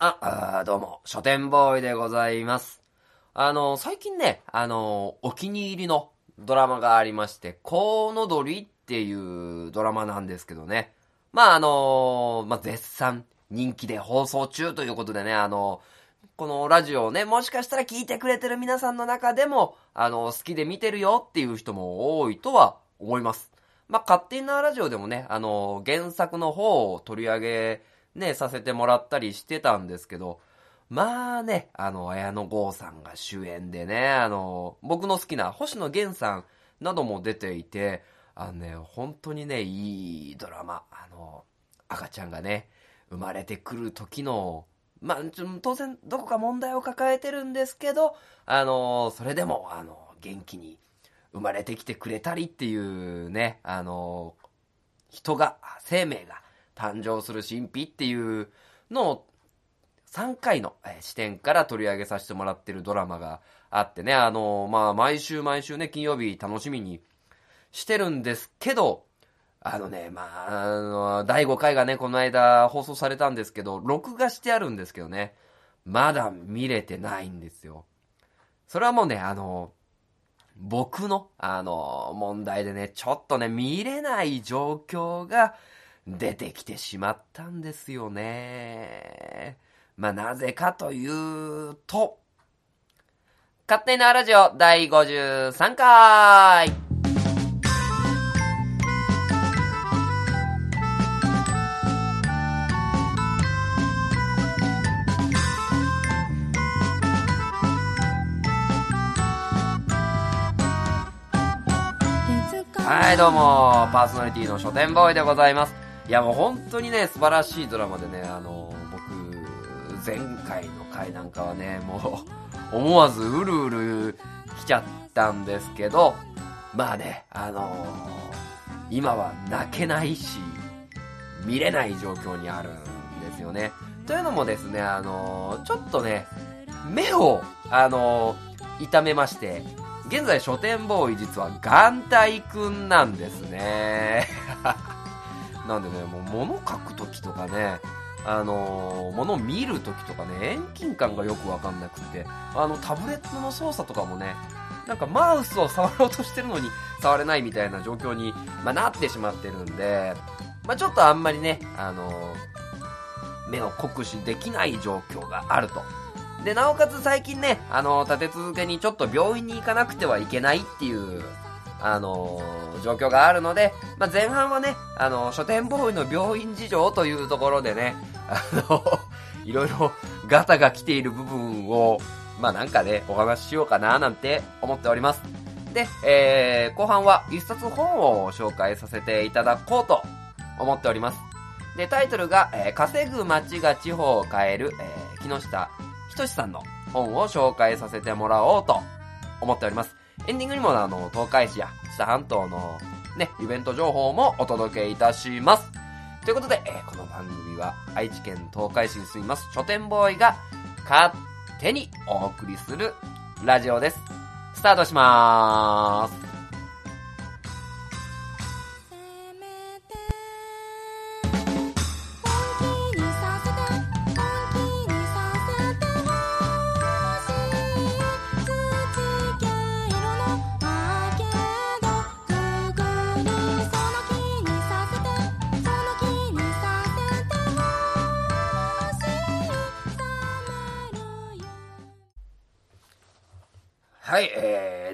あ、あどうも、書店ボーイでございます。あの、最近ね、あの、お気に入りのドラマがありまして、コウノドリっていうドラマなんですけどね。まあ、あの、まあ、絶賛人気で放送中ということでね、あの、このラジオをね、もしかしたら聞いてくれてる皆さんの中でも、あの、好きで見てるよっていう人も多いとは思います。まあ、勝手なラジオでもね、あの、原作の方を取り上げ、ね、させてもらったりしてたんですけど、まあね、あの、綾野剛さんが主演でね、あの、僕の好きな星野源さんなども出ていて、あのね、本当にね、いいドラマ。あの、赤ちゃんがね、生まれてくる時の、まあ、当然、どこか問題を抱えてるんですけど、あの、それでも、あの、元気に生まれてきてくれたりっていうね、あの、人が、生命が誕生する神秘っていうのを3回の視点から取り上げさせてもらってるドラマがあってね、あの、まあ、毎週毎週ね、金曜日楽しみにしてるんですけど、あのね、まあ、あの、第5回がね、この間放送されたんですけど、録画してあるんですけどね、まだ見れてないんですよ。それはもうね、あの、僕の、あの、問題でね、ちょっとね、見れない状況が出てきてしまったんですよね。まあ、なぜかというと、勝手なラジオ第53回はい、どうも、パーソナリティの書店ボーイでございます。いや、もう本当にね、素晴らしいドラマでね、あの、僕、前回の回なんかはね、もう、思わずうるうる来ちゃったんですけど、まあね、あの今は泣けないし、見れない状況にあるんですよね。というのもですね、あのちょっとね、目を、あの痛めまして、現在書店ボーイ実は眼帯くんなんですね。なんでね、もう物書くときとかね、あのー、物見るときとかね、遠近感がよくわかんなくて、あの、タブレットの操作とかもね、なんかマウスを触ろうとしてるのに触れないみたいな状況に、まあ、なってしまってるんで、まあ、ちょっとあんまりね、あのー、目を酷使できない状況があると。で、なおかつ最近ね、あの、立て続けにちょっと病院に行かなくてはいけないっていう、あの状況があるので、まあ、前半はね、あの書店ボーイの病院事情というところでね、あの、いろいろガタが来ている部分を、まあ、なんかね、お話ししようかななんて思っております。で、えー、後半は一冊本を紹介させていただこうと思っております。で、タイトルが、えー稼ぐ街が地方を変える、えー木下ひとしさんの本を紹介させてもらおうと思っております。エンディングにもあの、東海市や知多半島のね、イベント情報もお届けいたします。ということで、えーこの番組は愛知県東海市に住みます書店ボーイが勝手にお送りするラジオです。スタートしまーす。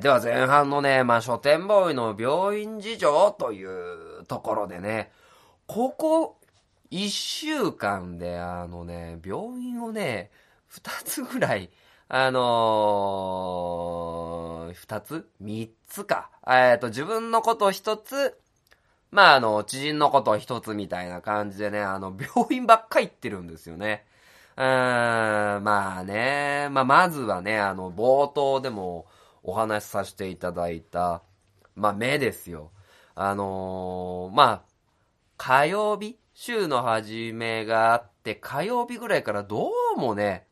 では前半のね、まあ、書店ボーイの病院事情というところでね、ここ一週間であのね、病院をね、二つぐらい、あのー、二つ？三つか。えっ、と、自分のこと一つ、まあ、あの、知人のこと一つみたいな感じでね、あの、病院ばっか行ってるんですよね。うーん、まあね、まあ、まずはね、あの、冒頭でもお話しさせていただいた、まあ、目ですよ。あのーまあ、火曜日？週の初めがあって、火曜日ぐらいからどうもね、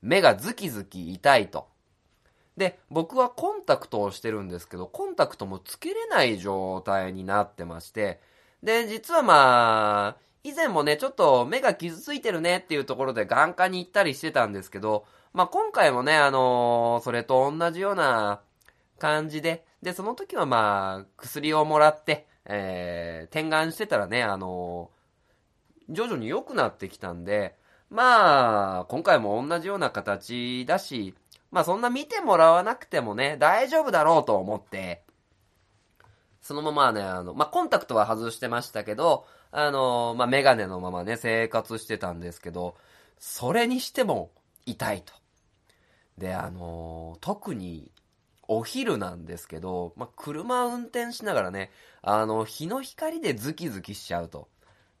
目がズキズキ痛いと。で、僕はコンタクトをしてるんですけど、コンタクトもつけれない状態になってまして、で、実はまあ、以前もね、ちょっと目が傷ついてるねっていうところで眼科に行ったりしてたんですけど、まあ、今回もね、あのーそれと同じような感じで、で、その時はまあ、薬をもらって、えー、点眼してたらね、あのー徐々に良くなってきたんで、まあ、今回も同じような形だし、まあそんな見てもらわなくてもね、大丈夫だろうと思って、そのままね、あの、まあコンタクトは外してましたけど、あの、まあメガネのままね、生活してたんですけど、それにしても痛いと。で、あの、特にお昼なんですけど、まあ車運転しながらね、あの、日の光でズキズキしちゃうと。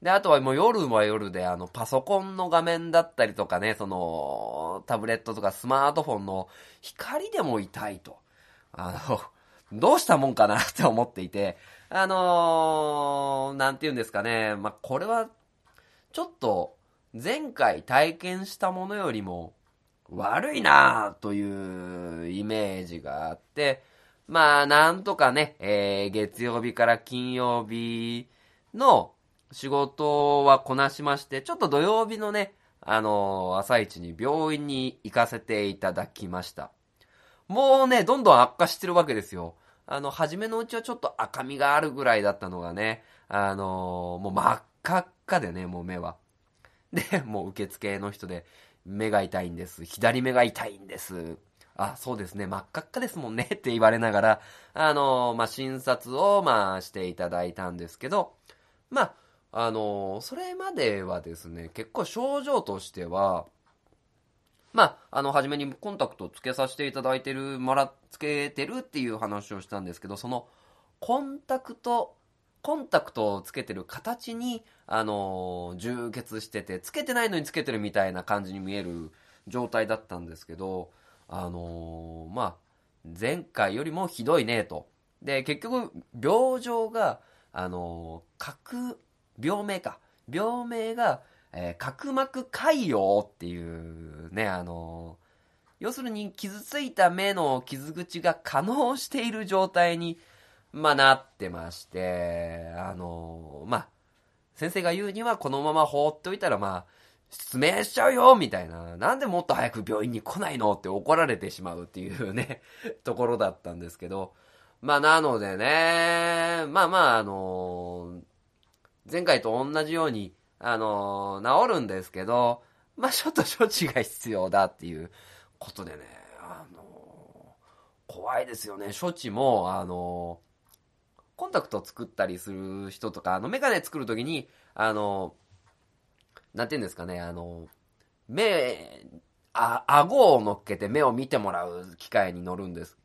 で、あとはもう夜は夜で、あの、パソコンの画面だったりとかね、その、タブレットとかスマートフォンの光でも痛いと。あの、どうしたもんかなって思っていて、あのーなんて言うんですかね、まあ、これは、ちょっと、前回体験したものよりも、悪いなというイメージがあって、まあ、なんとかね、えー月曜日から金曜日の仕事はこなしまして、ちょっと土曜日のね、あのー朝一に病院に行かせていただきました。もうね、どんどん悪化してるわけですよ。あの、初めのうちはちょっと赤みがあるぐらいだったのがね、あのーもう真っ赤っかでね、もう目は。で、もう受付の人で、目が痛いんです。左目が痛いんです。あ、そうですね、真っ赤っかですもんね って言われながら、あのまあ、診察を、まあ、していただいたんですけど、まあ、あのそれまではですね、結構症状としては、まあ、あの、初めにコンタクトをつけさせていただいてる、もら、つけてるっていう話をしたんですけど、その、コンタクト、コンタクトをつけてる形に、あのー充血してて、つけてないのにつけてるみたいな感じに見える状態だったんですけど、あのーまあ、前回よりもひどいね、と。で、結局、病状が、あのー角、病名か。病名が、えー角膜潰瘍っていうね、あのー要するに傷ついた目の傷口が可能している状態に、まあ、なってまして、あのまあ、先生が言うにはこのまま放っておいたら、まあ、失明しちゃうよみたいな。なんでもっと早く病院に来ないのって怒られてしまうっていうね、ところだったんですけど。まあ、なのでね、まあまあ、あのー前回と同じように、あのー治るんですけど、まあ、ちょっと処置が必要だっていうことでね、あのー怖いですよね。処置も、あのコンタクトを作ったりする人とか、あの、メガネ作るときに、あのなんて言うんですかね、あの目、あ、顎を乗っけて目を見てもらう機械に乗るんです。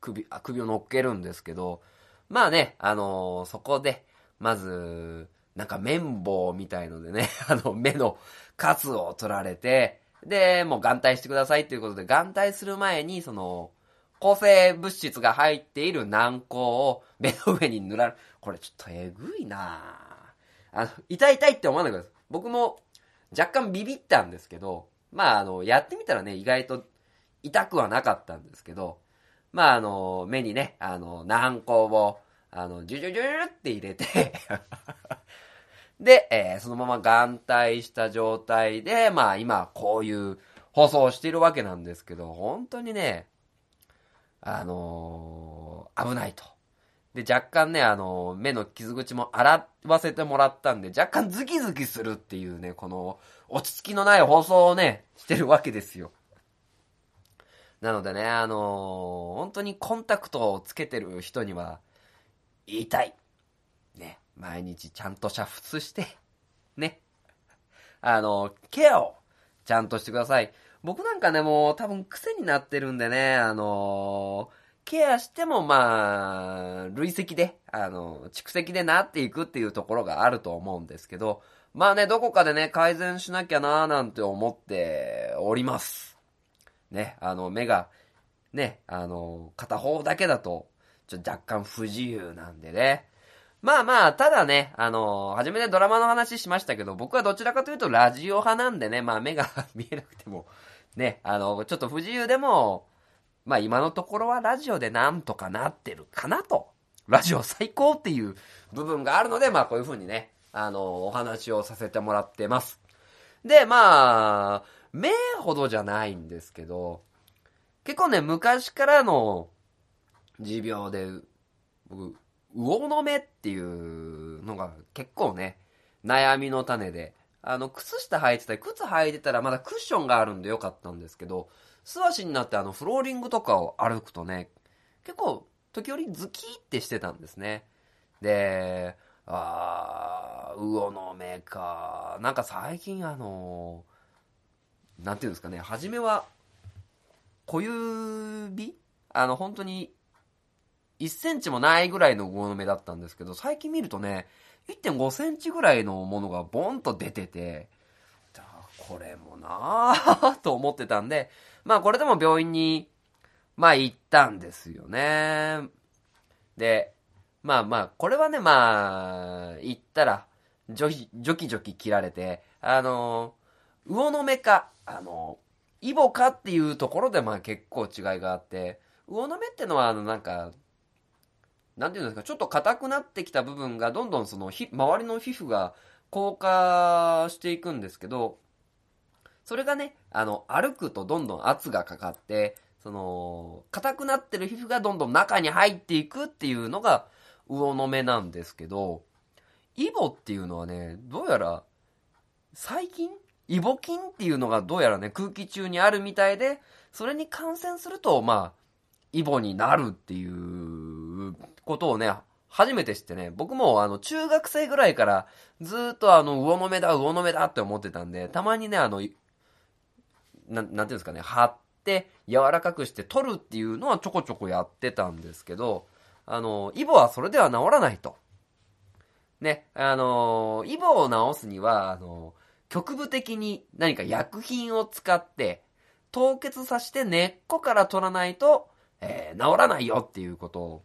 首、あ首を乗っけるんですけど、まあね、あのそこで、まず、なんか綿棒みたいのでね、あの、目のカツを取られて、で、もう眼帯してくださいということで、眼帯する前に、その、抗生物質が入っている軟膏を目の上に塗られ、これちょっとえぐいなあの、痛い痛いって思わないでください。僕も若干ビビったんですけど、まあ、あの、やってみたらね、意外と痛くはなかったんですけど、まあ、あの、目にね、あの、軟膏を、あの、ジュジュジュジュって入れて、で、えーそのまま眼帯した状態で、まあ今こういう放送をしているわけなんですけど、本当にね、あのー危ないと。で、若干ね、あのー目の傷口も洗わせてもらったんで、若干ズキズキするっていうね、この落ち着きのない放送をね、してるわけですよ。なのでね、あのー本当にコンタクトをつけてる人には、言いたい。ね、毎日ちゃんと煮沸して、ね、あの、ケアをちゃんとしてください。僕なんかね、もう多分癖になってるんでね、あの、ケアしてもまあ、累積で、あの、蓄積でなっていくっていうところがあると思うんですけど、まあね、どこかでね、改善しなきゃなーなんて思っております。ね、あの、目が、ね、あの、片方だけだと、ちょっと若干不自由なんでね。まあまあ、ただね、あの初めてドラマの話しましたけど、僕はどちらかというとラジオ派なんでね、まあ目が 見えなくても、ね、あの、ちょっと不自由でも、まあ今のところはラジオでなんとかなってるかなと。ラジオ最高っていう部分があるので、まあこういう風にね、あの、お話をさせてもらってます。で、まあ、目ほどじゃないんですけど、結構ね、昔からの持病で、僕、魚の目っていうのが結構ね、悩みの種で、あの、靴下履いてたり、靴履いてたらまだクッションがあるんでよかったんですけど、素足になってあの、フローリングとかを歩くとね、結構、時折ズキーってしてたんですね。で、あー、魚の目か。なんか最近あの、なんていうんですかね、初めは、小指？あの、本当に、1センチもないぐらいの魚の目だったんですけど、最近見るとね、1.5センチぐらいのものがボンと出てて、これもなぁ と思ってたんで、まあこれでも病院に、まあ行ったんですよね。で、まあまあ、これはね、まあ、行ったら、ジョキ、ジョキジョキ切られて、あの、魚の目か、あの、イボかっていうところでまあ結構違いがあって、魚の目ってのはあのなんか、なんていうんですか、ちょっと硬くなってきた部分がどんどんその、周りの皮膚が硬化していくんですけど、それがね、あの、歩くとどんどん圧がかかって、その、硬くなってる皮膚がどんどん中に入っていくっていうのが、魚の目なんですけど、イボっていうのはね、どうやら、細菌イボ菌っていうのがどうやらね、空気中にあるみたいで、それに感染すると、まあ、イボになるっていうことをね、初めて知ってね、僕もあの、中学生ぐらいからずっとあの、魚の目だ、魚の目だって思ってたんで、たまにね、あの、ななんていうんですかね、貼って、柔らかくして取るっていうのはちょこちょこやってたんですけど、あの、イボはそれでは治らないと。ね、あの、イボを治すには、あの、局部的に何か薬品を使って、凍結させて根っこから取らないと、えー治らないよっていうことを、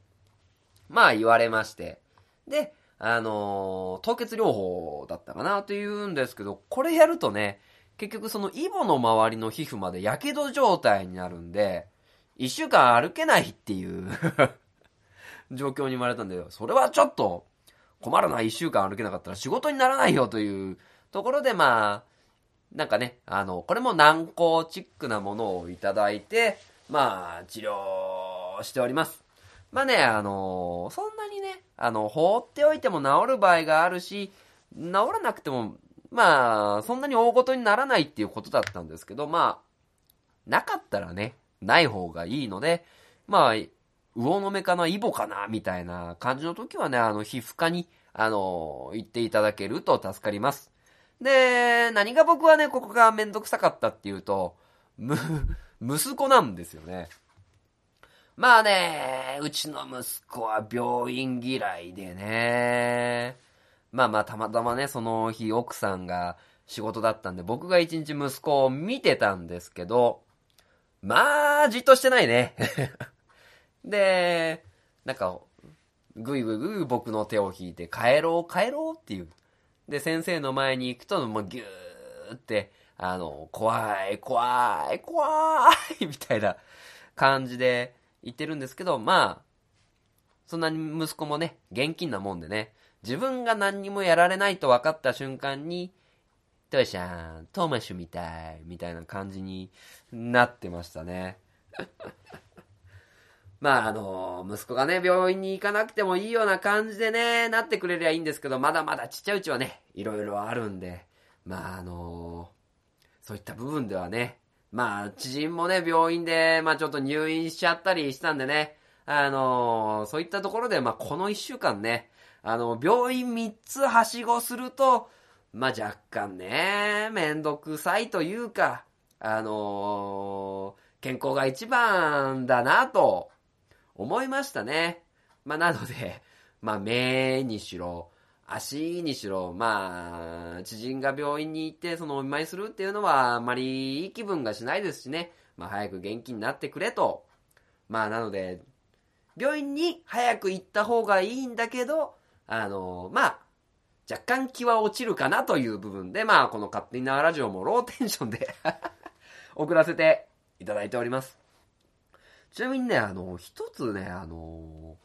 まあ言われまして。で、あの凍結療法だったかなというんですけど、これやるとね、結局そのイボの周りの皮膚まで火傷状態になるんで、一週間歩けないっていう 状況に生まれたんで、それはちょっと困るな、一週間歩けなかったら仕事にならないよというところで、まあ、なんかね、あの、これも軟膏チックなものをいただいて、まあ、治療しております。まあね、あの、そんなにね、あの、放っておいても治る場合があるし、治らなくても、まあ、そんなに大ごとにならないっていうことだったんですけど、まあ、なかったらね、ない方がいいので、まあ、魚の目かな、イボかな、みたいな感じの時はね、あの、皮膚科に、あの、行っていただけると助かります。で、何が僕はね、ここがめんどくさかったっていうと、む、息子なんですよね。まあね、うちの息子は病院嫌いでね。まあまあ、たまたまね、その日奥さんが仕事だったんで、僕が一日息子を見てたんですけど、まあ、じっとしてないね。で、なんか、ぐいぐいぐい僕の手を引いて、帰ろう、帰ろうっていう。で、先生の前に行くと、もうギューって、あの、怖い、怖い、怖い、みたいな感じで言ってるんですけど、まあ、そんなに息子もね、現金なもんでね、自分が何にもやられないと分かった瞬間に、トシゃん、トーマシュみたい、みたいな感じになってましたね。まあ、あの、息子がね、病院に行かなくてもいいような感じでね、なってくれりゃいいんですけど、まだまだちっちゃいうちはね、いろいろあるんで、まあ、あの、そういった部分ではね、まあ、知人もね、病院で、まあちょっと入院しちゃったりしたんでね、あの、そういったところで、まあこの一週間ね、あの、病院3つはしごすると、まあ若干ね、めんどくさいというか、あの健康が一番だなと思いましたね。まあなので、まあ目にしろ、足にしろ、まあ、知人が病院に行って、そのお見舞いするっていうのは、あまりいい気分がしないですしね。まあ早く元気になってくれと。まあなので、病院に早く行った方がいいんだけど、あの、まあ、若干気は落ちるかなという部分で、まあこの勝手に縄ラジオもローテンションで 送らせていただいております。ちなみにね、あの、一つね、あの、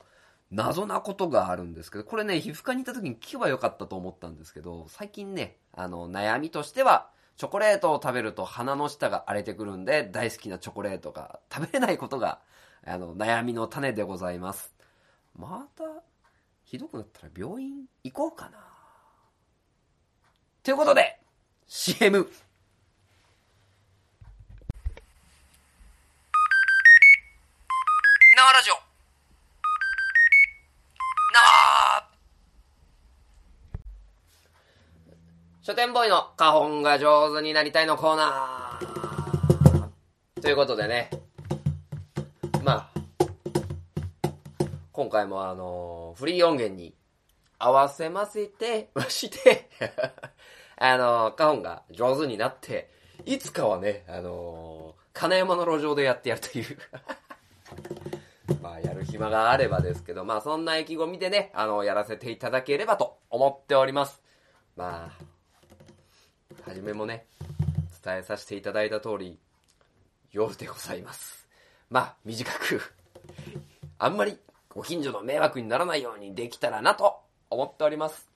謎なことがあるんですけど、これね、皮膚科に行った時に聞けばよかったと思ったんですけど、最近ね、あの、悩みとしては、チョコレートを食べると鼻の下が荒れてくるんで、大好きなチョコレートが食べれないことが、あの、悩みの種でございます。また、ひどくなったら病院行こうかな。ということで、CM! 生ラジオ生書店ボーイの花本が上手になりたいのコーナーということでね、まあ、今回もあのフリー音源に合わせませて、まして、あの花本が上手になって、いつかはね、あの金山の路上でやってやるという。まあ、やる暇があればですけど、まあ、そんな意気込みでね、あの、やらせていただければと思っております。まあ、はじめもね、伝えさせていただいた通り、夜でございます。まあ、短く、あんまりご近所の迷惑にならないようにできたらなと思っております。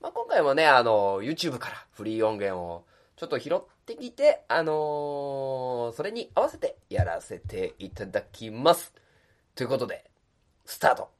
まあ、今回もね、あの、YouTube からフリー音源をちょっと拾ってきて、あのーそれに合わせてやらせていただきます。ということで、スタート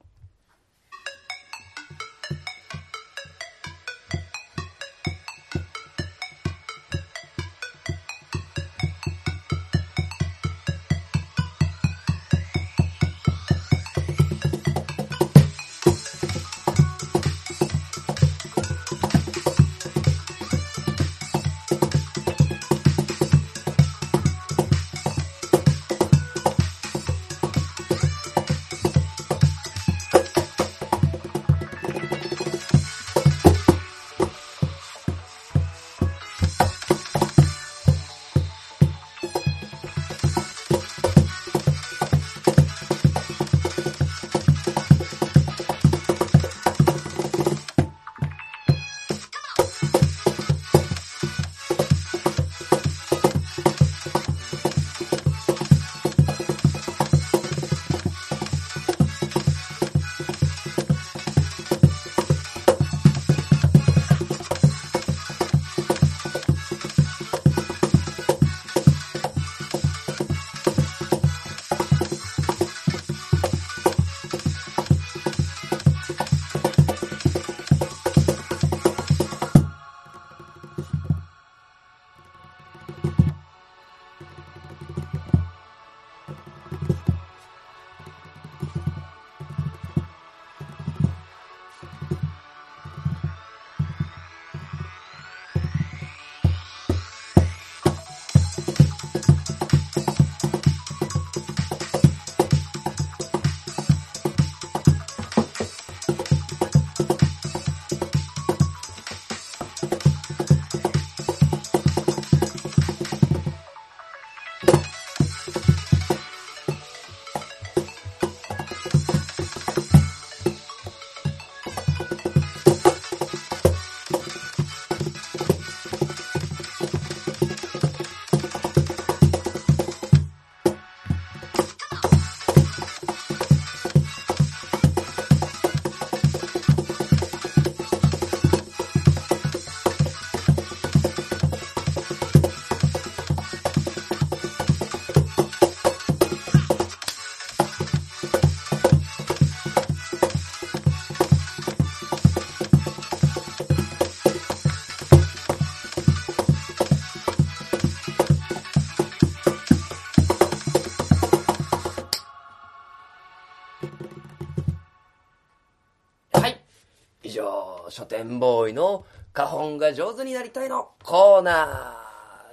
以上、書店ボーイの花本が上手になりたいのコーナ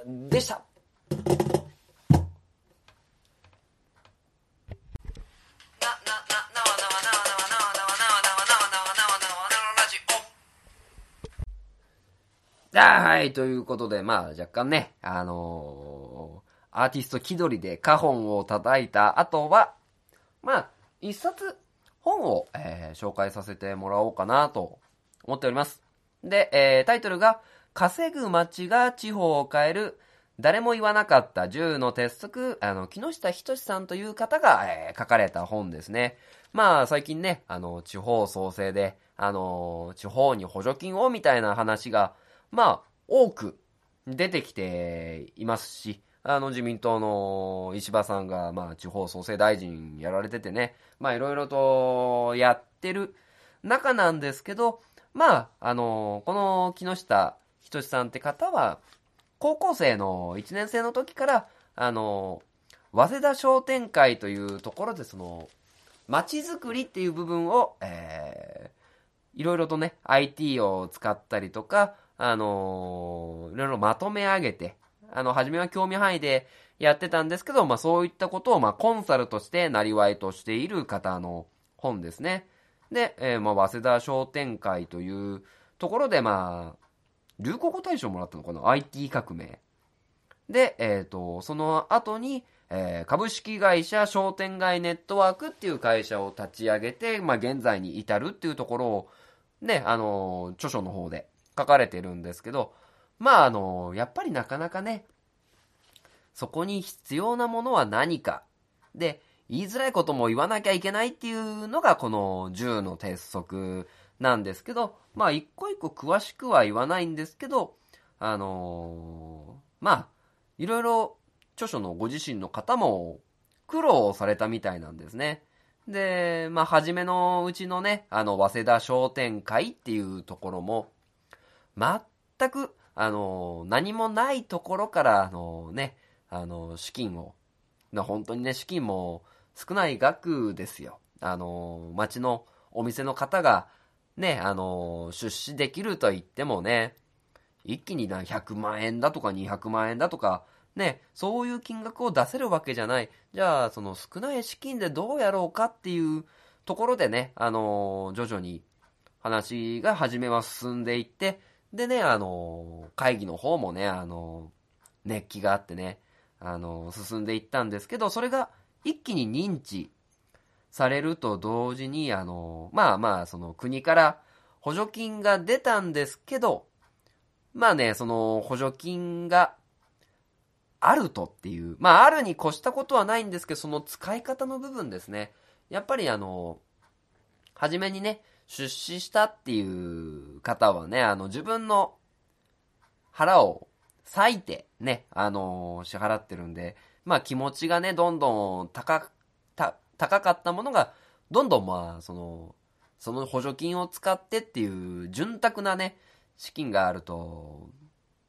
ーでした。はい、ということで、まあ若干ね、あのーアーティスト気取りで花本を叩いた後は、まあ、一冊本を、えー紹介させてもらおうかなと思っております。で、えータイトルが、稼ぐ街が地方を変える、誰も言わなかった10の鉄則、あの、木下仁さんという方が、えー書かれた本ですね。まあ最近ね、あの、地方創生で、あの、地方に補助金をみたいな話が、まあ多く出てきていますし、あの自民党の石破さんが、まあ地方創生大臣やられててね、まあいろいろとやってる中なんですけど、まあ、あの、この木下仁さんって方は、高校生の1年生の時から、あの、早稲田商店会というところで、その、街づくりっていう部分を、えー、いろいろとね、IT を使ったりとか、あのいろいろまとめ上げて、あの、初めは興味範囲でやってたんですけど、まあそういったことを、まあコンサルとして、なりわいとしている方の本ですね。で、えーまあ、早稲田商店会というところで、まあ、流行語大賞もらったのかな ?IT 革命。で、えっ、と、その後に、えー株式会社商店街ネットワークっていう会社を立ち上げて、まあ、現在に至るっていうところを、ね、あの、著書の方で書かれてるんですけど、まあ、あの、やっぱりなかなかね、そこに必要なものは何か。で、言いづらいことも言わなきゃいけないっていうのがこの10の鉄則なんですけど、まあ一個一個詳しくは言わないんですけど、あのーまあ、いろいろ著書のご自身の方も苦労されたみたいなんですね。で、まあ初めのうちのね、あの、早稲田商店会っていうところも、全く、あの何もないところから、あのね、あの資金を、本当にね、資金も少ない額ですよ。あの、町のお店の方が、ね、あの、出資できると言ってもね、一気にな100万円だとか200万円だとか、ね、そういう金額を出せるわけじゃない。じゃあ、その少ない資金でどうやろうかっていうところでね、あの、徐々に話が初めは進んでいって、でね、あの、会議の方もね、あの、熱気があってね、あの、進んでいったんですけど、それが一気に認知されると同時に、あの、まあまあ、その国から補助金が出たんですけど、まあね、その補助金があるとっていう、まああるに越したことはないんですけど、その使い方の部分ですね。やっぱりあの、初めにね、出資したっていう方はね、あの自分の腹を割いてね、あの支払ってるんで、まあ気持ちがね、どんどん高、た高かったものが、どんどんまあ、その、その補助金を使ってっていう潤沢なね、資金があると、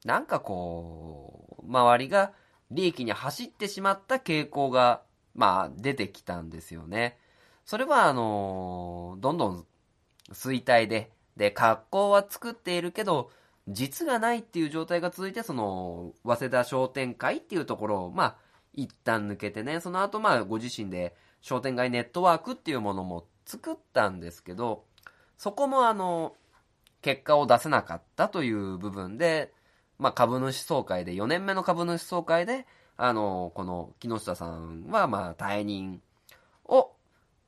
なんかこう、周りが利益に走ってしまった傾向が、まあ出てきたんですよね。それはあの、どんどん衰退で、で、格好は作っているけど、実がないっていう状態が続いて、その、早稲田商店会っていうところを、まあ、一旦抜けてね、その後、まあ、ご自身で商店街ネットワークっていうものも作ったんですけど、そこもあの、結果を出せなかったという部分で、まあ、株主総会で、4年目の株主総会で、あの、この木下さんは、まあ、退任を、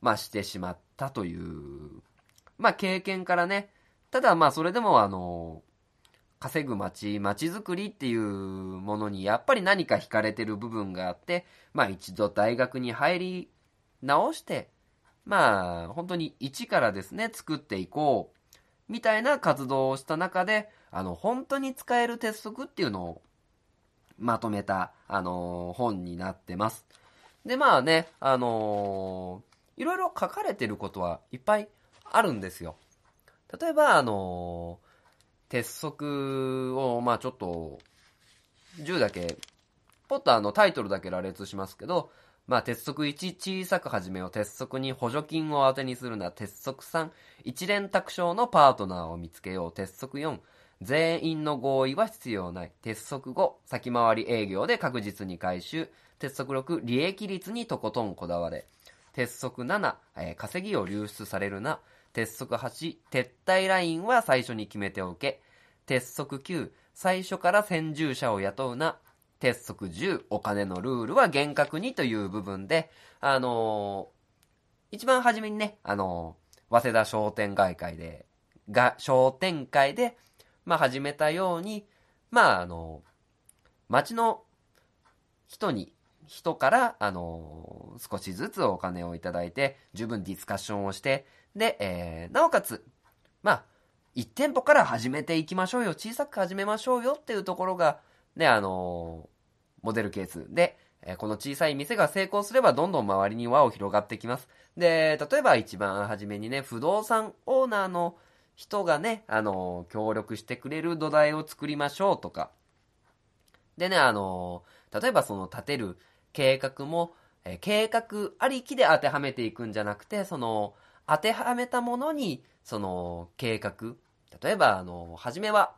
まあ、してしまったという、まあ、経験からね、ただまあ、それでもあの、稼ぐ街、街づくりっていうものにやっぱり何か惹かれてる部分があって、まあ一度大学に入り直して、まあ本当に一からですね、作っていこう、みたいな活動をした中で、あの、本当に使える鉄則っていうのをまとめた、あの本になってます。で、まあね、あのいろいろ書かれてることはいっぱいあるんですよ。例えば、あの鉄則を、まあちょっと、10だけ、ポッとあのタイトルだけ羅列しますけど、まあ鉄則1、小さく始めよう。鉄則2、補助金を当てにするな。鉄則3、一連卓上のパートナーを見つけよう。鉄則4、全員の合意は必要ない。鉄則5、先回り営業で確実に回収。鉄則6、利益率にとことんこだわれ。鉄則7、えー稼ぎを流出されるな。鉄則8、撤退ラインは最初に決めておけ。鉄則9、最初から先住者を雇うな。鉄則10、お金のルールは厳格にという部分で、あのー一番初めにね、あのー早稲田商店街会で、が、商店会で、まあ始めたように、まああの町の人に人から、あの少しずつお金をいただいて、十分ディスカッションをして、で、えーなおかつ、まあ、1店舗から始めていきましょうよ、小さく始めましょうよっていうところが、ね、あのモデルケースで、えーこの小さい店が成功すればどんどん周りに輪を広がってきます。で、例えば一番初めにね、不動産オーナーの人がね、あの協力してくれる土台を作りましょうとか。でね、あの例えばその立てる計画も、え計画ありきで当てはめていくんじゃなくて、その、当てはめたものに、その、計画。例えば、あの、初めは、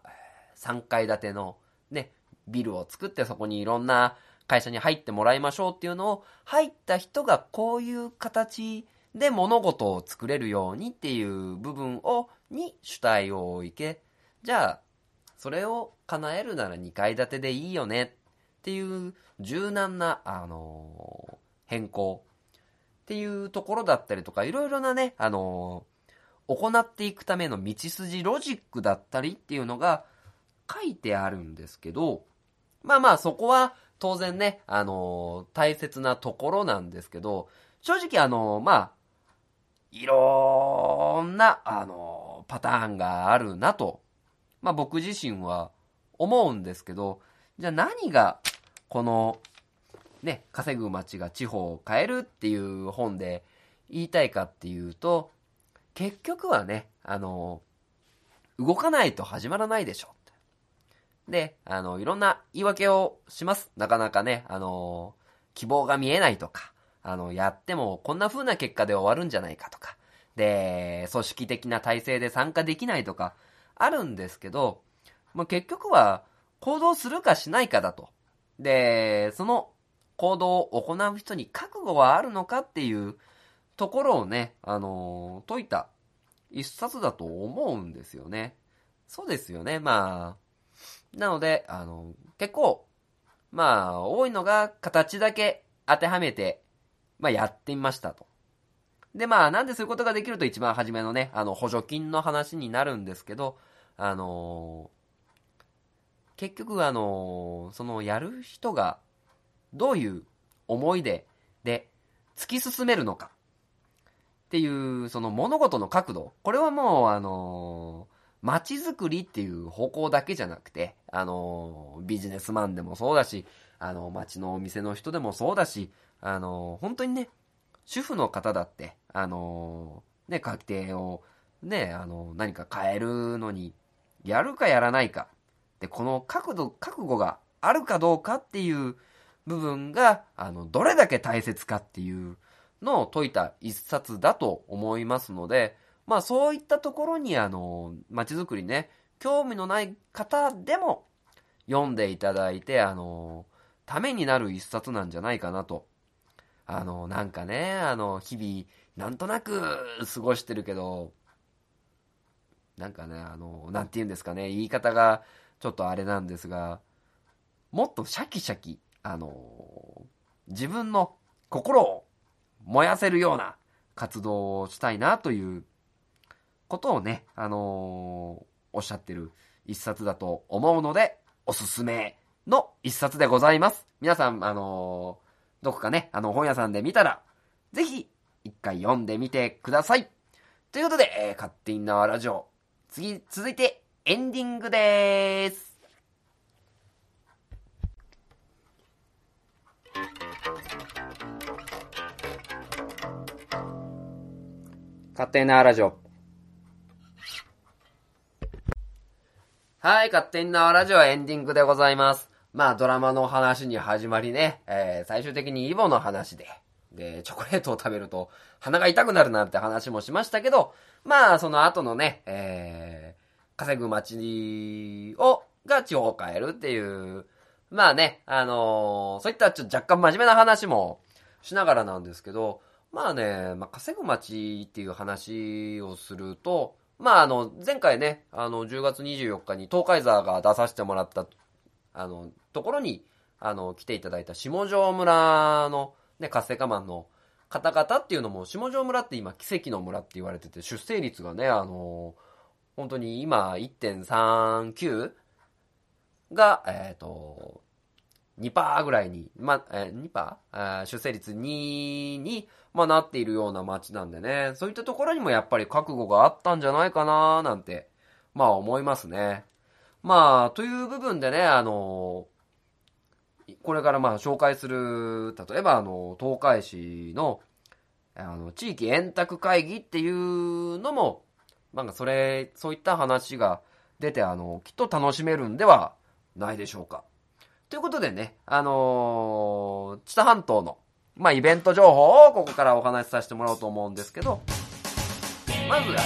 3階建ての、ね、ビルを作ってそこにいろんな会社に入ってもらいましょうっていうのを、入った人がこういう形で物事を作れるようにっていう部分を、に主体を置いて、じゃあ、それを叶えるなら2階建てでいいよねっていう柔軟な、あの変更っていうところだったりとか、いろいろなね、あの行っていくための道筋、ロジックだったりっていうのが書いてあるんですけど、まあまあそこは当然ね、あの大切なところなんですけど、正直あのまあ、いろんな、あのパターンがあるなと、まあ僕自身は思うんですけど、じゃあ何がこのね、稼ぐ街が地方を変えるっていう本で言いたいかっていうと、結局はね、あの、動かないと始まらないでしょ。で、あの、いろんな言い訳をします。なかなかね、あの、希望が見えないとか、あの、やってもこんな風な結果で終わるんじゃないかとか、で、組織的な体制で参加できないとか、あるんですけど、まあ、結局は行動するかしないかだと。で、その行動を行う人に覚悟はあるのかっていうところをね、あの解いた一冊だと思うんですよね。そうですよね。まあ、なので、あの、結構、まあ、多いのが形だけ当てはめて、まあ、やってみましたと。で、まあ、なんでそういうことができると一番初めのね、あの、補助金の話になるんですけど、あの結局、あのその、やる人が、どういう思いで、で、突き進めるのか。っていう、その物事の角度。これはもう、あの街づくりっていう方向だけじゃなくて、あのビジネスマンでもそうだし、あの、街のお店の人でもそうだし、あの本当にね、主婦の方だって、あのね、家庭を、ね、あの何か変えるのに、やるかやらないか。で、この角度、覚悟があるかどうかっていう部分が、あの、どれだけ大切かっていうのを説いた一冊だと思いますので、まあそういったところに、あの、街づくりね、興味のない方でも読んでいただいて、あの、ためになる一冊なんじゃないかなと。あの、なんかね、あの、日々、なんとなく過ごしてるけど、なんかね、あの、なんて言うんですかね、言い方がちょっとあれなんですが、もっとシャキシャキ、あの、自分の心を燃やせるような活動をしたいなということをね、あのおっしゃってる一冊だと思うので、おすすめの一冊でございます。皆さん、あのどこかね、あの、本屋さんで見たら、ぜひ、一回読んでみてください。ということで、えー、勝手に縄ラジオ。次、続いて、エンディングでーす。勝手に縄ラジオ。はい、勝手に縄ラジオエンディングでございます。まあ、ドラマの話に始まりね、えー、最終的にイボの話で、で、チョコレートを食べると鼻が痛くなるなんて話もしましたけど、まあ、その後のね、えー、稼ぐ街を、が地方を変えるっていう、まあね、あのーそういったちょっと若干真面目な話もしながらなんですけど、まあね、まあ、稼ぐ街っていう話をすると、まああの、前回ね、あの、10月24日に東海座が出させてもらった、あの、ところに、あの、来ていただいた下條村の、ね、活性化マンの方々っていうのも、下條村って今、奇跡の村って言われてて、出生率がね、あの、本当に今、1.39が、えっ、と、2%ぐらいに、ま、えー、2%? あ出生率2に、まあ、なっているような街なんでね、そういったところにもやっぱり覚悟があったんじゃないかななんて、まあ思いますね。まあ、という部分でね、あのこれからまあ紹介する、例えばあの、東海市の、あの、地域円卓会議っていうのも、なんかそれ、そういった話が出て、あの、きっと楽しめるんではないでしょうか。ということでね、あのー、知多半島の、まあ、イベント情報をここからお話しさせてもらおうと思うんですけど、まずは、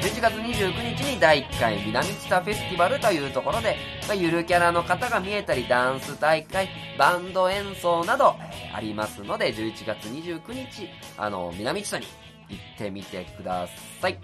11月29日に第1回南知多フェスティバルというところで、まあ、ゆるキャラの方が見えたり、ダンス大会、バンド演奏など、ありますので、11月29日、あの、南知多に行ってみてください。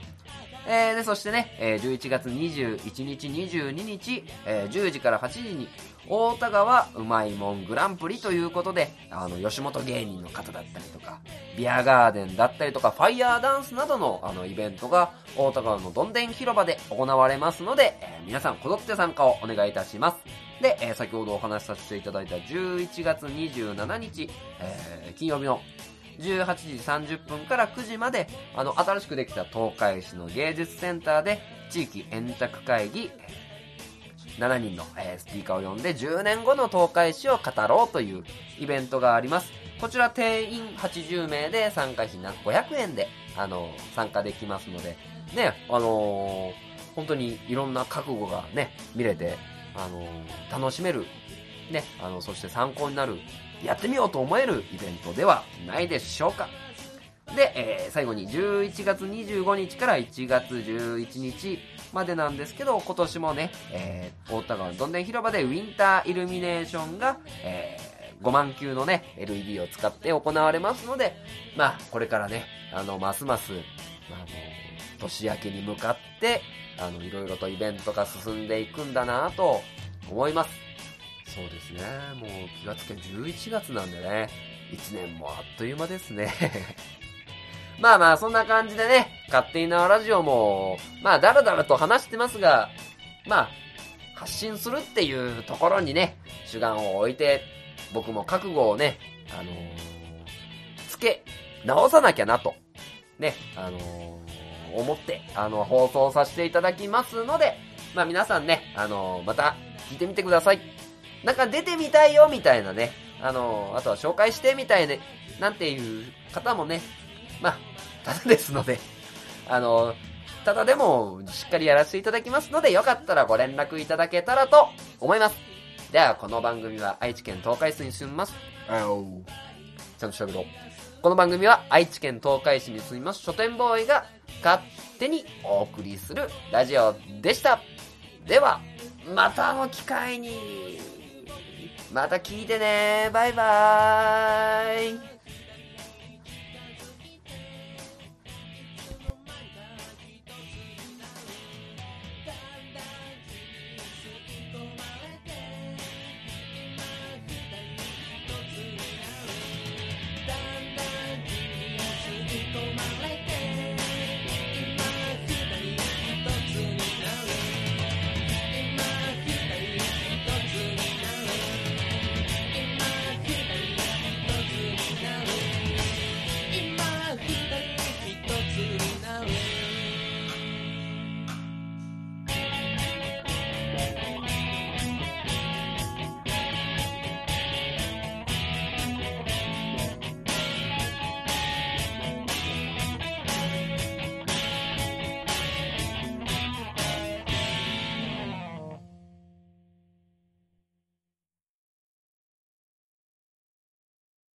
えーで、そしてね、えー11月21日、22日、えー10時から8時に、大田川うまいもんグランプリということで、あの、吉本芸人の方だったりとか、ビアガーデンだったりとか、ファイヤーダンスなどの、あの、イベントが、大田川のどんでん広場で行われますので、えー皆さん、こぞって参加をお願いいたします。で、えー先ほどお話しさせていただいた11月27日、えー金曜日の18時30分から9時まで、あの、新しくできた東海市の芸術センターで、地域円卓会議、7人の、えースピーカーを呼んで10年後の東海市を語ろうというイベントがあります。こちら定員80名で参加費な500円で、あの、参加できますので、ね、あのー本当にいろんな覚悟がね、見れて、あの楽しめる、ね、あの、そして参考になる、やってみようと思えるイベントではないでしょうか。で、えー最後に11月25日から1月11日までなんですけど、今年もね、えー、大田川のどんでん広場でウィンターイルミネーションが、えー5万球のね、LED を使って行われますので、まあ、これからね、あの、ますます、あの、年明けに向かって、あの、いろいろとイベントが進んでいくんだなと思います。そうですね。もう気がつけ11月なんでね、1年もあっという間ですね。まあまあ、そんな感じでね、勝手に縄ラジオも、まあ、だらだらと話してますが、まあ、発信するっていうところにね、主眼を置いて、僕も覚悟をね、あのーつけ、直さなきゃなと、ね、あのー思って、あの、放送させていただきますので、まあ皆さんね、あのーまた聞いてみてください。なんか出てみたいよみたいなね、あのーあとは紹介してみたいね、なんていう方もね、まあ、ただですので、あの、ただでもしっかりやらせていただきますので、よかったらご連絡いただけたらと思います。では、この番組は愛知県東海市に住みます。あおちゃんと喋ろう。この番組は愛知県東海市に住みます書店ボーイが勝手にお送りするラジオでした。では、またの機会に、また聞いてね。バイバーイ。